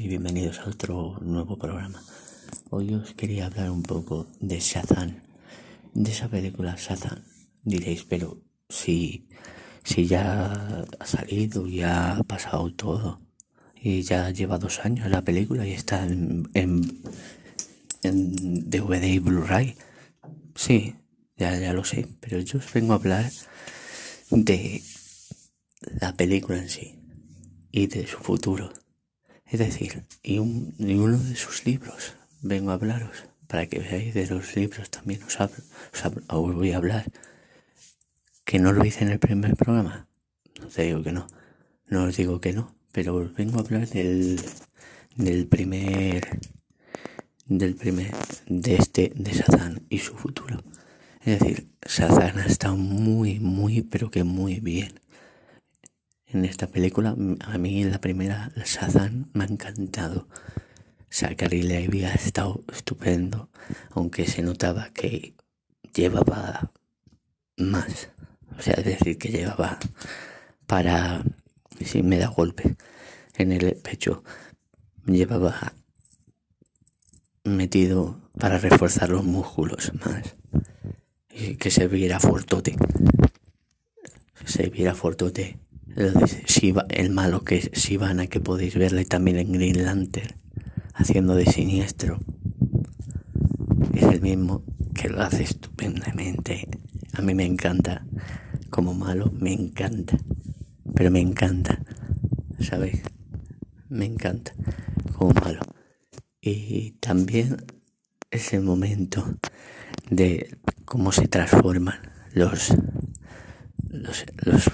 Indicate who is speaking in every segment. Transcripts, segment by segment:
Speaker 1: y bienvenidos a otro nuevo programa. Hoy os quería hablar un poco de Shazam, de esa película Shazam. Diréis, pero si, si ya ha salido, ya ha pasado todo y ya lleva dos años la película y está en, en, en DVD y Blu-ray. Sí, ya, ya lo sé, pero yo os vengo a hablar de la película en sí y de su futuro. Es decir, y, un, uno de sus libros vengo a hablaros para que veáis de los libros también os, hablo, os, voy a hablar. Que no lo hice en el primer programa. No te digo que no. No os digo que no. Pero os vengo a hablar del, del primer del primer de este de Sazán y su futuro. Es decir, Sazán ha estado muy, muy, pero que muy bien en esta película. A mí la primera, Shazam, me ha encantado. Zachary Levi ha estado estupendo, aunque se notaba que llevaba más. O sea, es decir, que llevaba para... Si me da golpe en el pecho, llevaba metido para reforzar los músculos más. Y que se viera fortote. Se viera fortote el malo que es Sivana, que podéis verle también en Green Lantern, haciendo de siniestro. Es el mismo que lo hace estupendamente. A mí me encanta. Como malo, me encanta. Pero me encanta. ¿Sabéis? Me encanta. Como malo. Y también ese momento de cómo se transforman los, los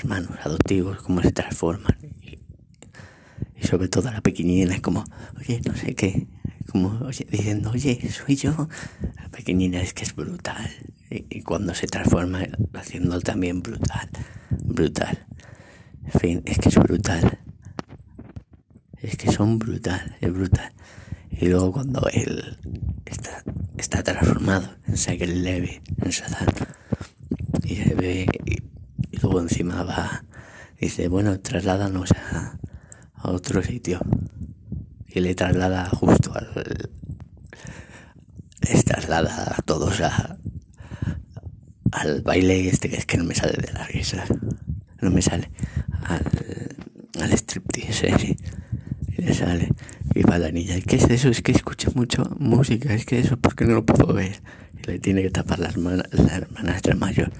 Speaker 1: hermanos adoptivos, cómo se transforman. Y, sobre todo la pequeñina es como, oye, no sé qué, como oye, diciendo, oye, soy yo. La pequeñina es que es brutal. Y, cuando se transforma, haciendo también brutal, brutal. En fin, es que es brutal. Es que son brutal, es brutal. Y luego cuando él está, está transformado en Sagel Levy, en Satan, y se ve luego encima va, dice, bueno, trasládanos a, a otro sitio. Y le traslada justo al... Les traslada a todos a, al baile este que es que no me sale de la risa. No me sale. Al, al striptease, sí. Y le sale. Y va la niña. ¿Qué es eso? Es que escucha mucho música. Es que eso, porque no lo puedo ver? Y le tiene que tapar la hermana, la hermanastra mayor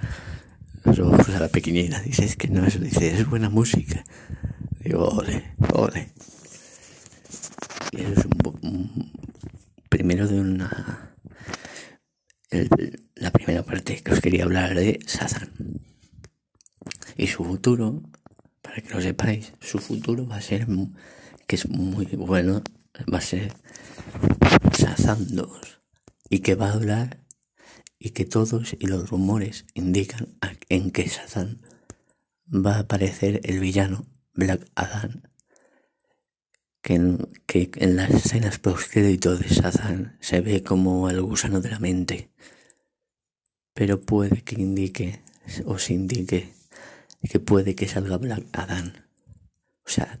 Speaker 1: ojos a la pequeñina. Dice, es que no es, dice, es buena música. Digo, ole, ole. Y eso es un, primero de una... la primera parte que os quería hablar de Sazan. Y su futuro, para que lo sepáis, su futuro va a ser, que es muy bueno, va a ser Sazan 2. Y que va a hablar y que todos y los rumores indican en que Satan va a aparecer el villano Black Adam, que en, que en las escenas post-crédito de Satan se ve como el gusano de la mente, pero puede que indique o se indique que puede que salga Black Adam, o sea,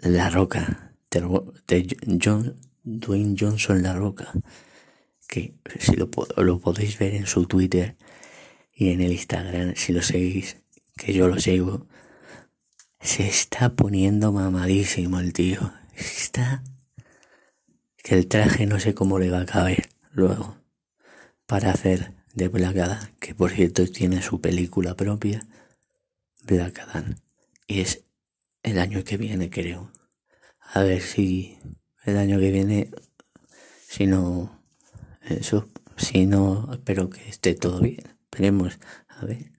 Speaker 1: la roca, de John, Dwayne Johnson la roca que si lo, lo podéis ver en su Twitter y en el Instagram, si lo seguís, que yo lo sigo, se está poniendo mamadísimo el tío. Está que el traje no sé cómo le va a caber luego para hacer de Black Adam, que por cierto tiene su película propia, Black Adam, y es el año que viene creo. A ver si el año que viene, si no eso, si no, espero que esté todo bien. Esperemos, a ver,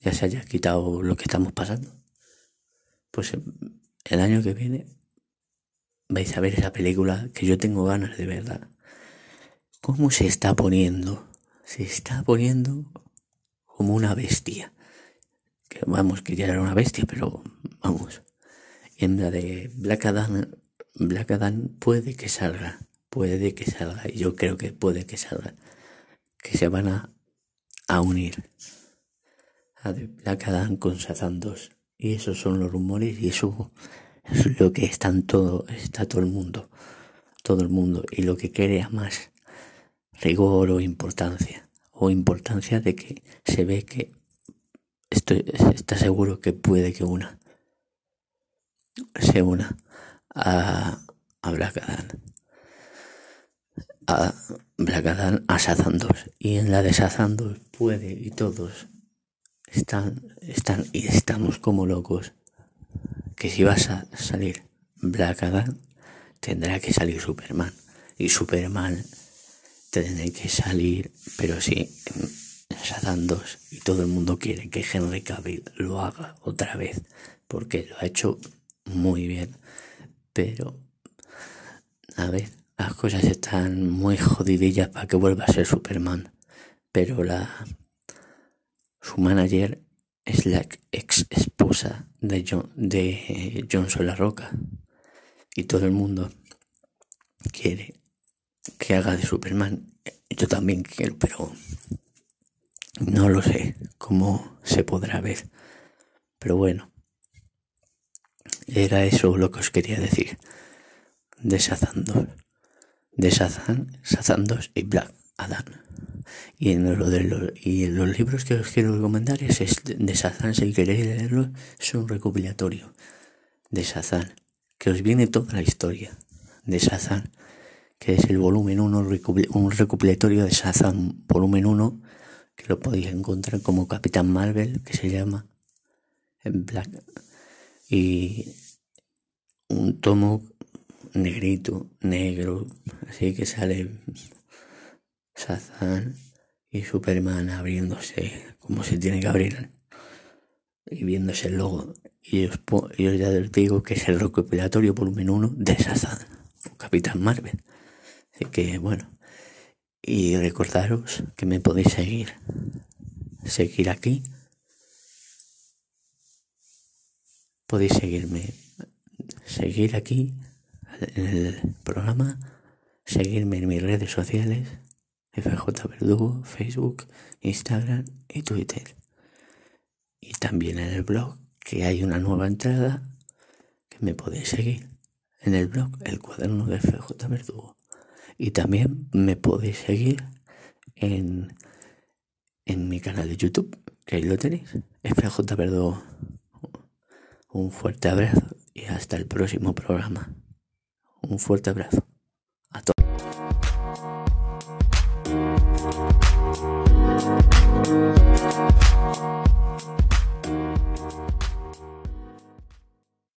Speaker 1: ya se haya quitado lo que estamos pasando. Pues eh, el año que viene vais a ver esa película que yo tengo ganas de verla. ¿Cómo se está poniendo? Se está poniendo como una bestia. Que vamos, que ya era una bestia, pero vamos. Y en la de Black Adam, Black Adam puede que salga puede que salga, yo creo que puede que salga, que se van a, a unir a Black Adam con Satan 2. Y esos son los rumores y eso es lo que está todo, está todo el mundo, todo el mundo, y lo que crea más rigor o importancia, o importancia de que se ve que estoy, está seguro que puede que una se una a, a Black Adam. A Black Adam a 2. Y en la de 2 puede y todos están, están y estamos como locos. Que si vas a salir Black tendrá que salir Superman. Y Superman tendrá que salir, pero sí, en Shazam 2. Y todo el mundo quiere que Henry Cavill lo haga otra vez. Porque lo ha hecho muy bien. Pero, a ver, las cosas están muy jodidillas para que vuelva a ser Superman. Pero la su manager es la ex esposa de John, de Johnson La Roca. Y todo el mundo quiere que haga de Superman. Yo también quiero, pero no lo sé cómo se podrá ver. Pero bueno, era eso lo que os quería decir de Shazam 2. De Shazam, Shazam 2 y Black Adam. Y en, los, libros que os quiero recomendar es de Shazam, si queréis leerlo, es un recopilatorio de Shazam, que os viene toda la historia de Shazam, que es el volumen 1, un recopilatorio de Shazam, volumen 1, que lo podéis encontrar como Capitán Marvel, que se llama Black y un tomo negrito, negro, así que sale Shazam y Superman abriéndose como se tiene que abrir y viéndose el logo. Y os, ya os digo que es el recopilatorio volumen 1 de Shazam, Capitán Marvel. Así que bueno, y recordaros que me podéis seguir, seguir aquí podéis seguirme, seguir aquí en el programa, seguirme en mis redes sociales, FJ Verdugo, Facebook, Instagram y Twitter. Y también en el blog, que hay una nueva entrada que me podéis seguir. En el blog, el cuaderno de FJ Verdugo. Y también me podéis seguir en, en mi canal de YouTube, que ahí lo tenéis, FJ Verdugo. Un fuerte abrazo y hasta el próximo programa un fuerte abrazo. A todos.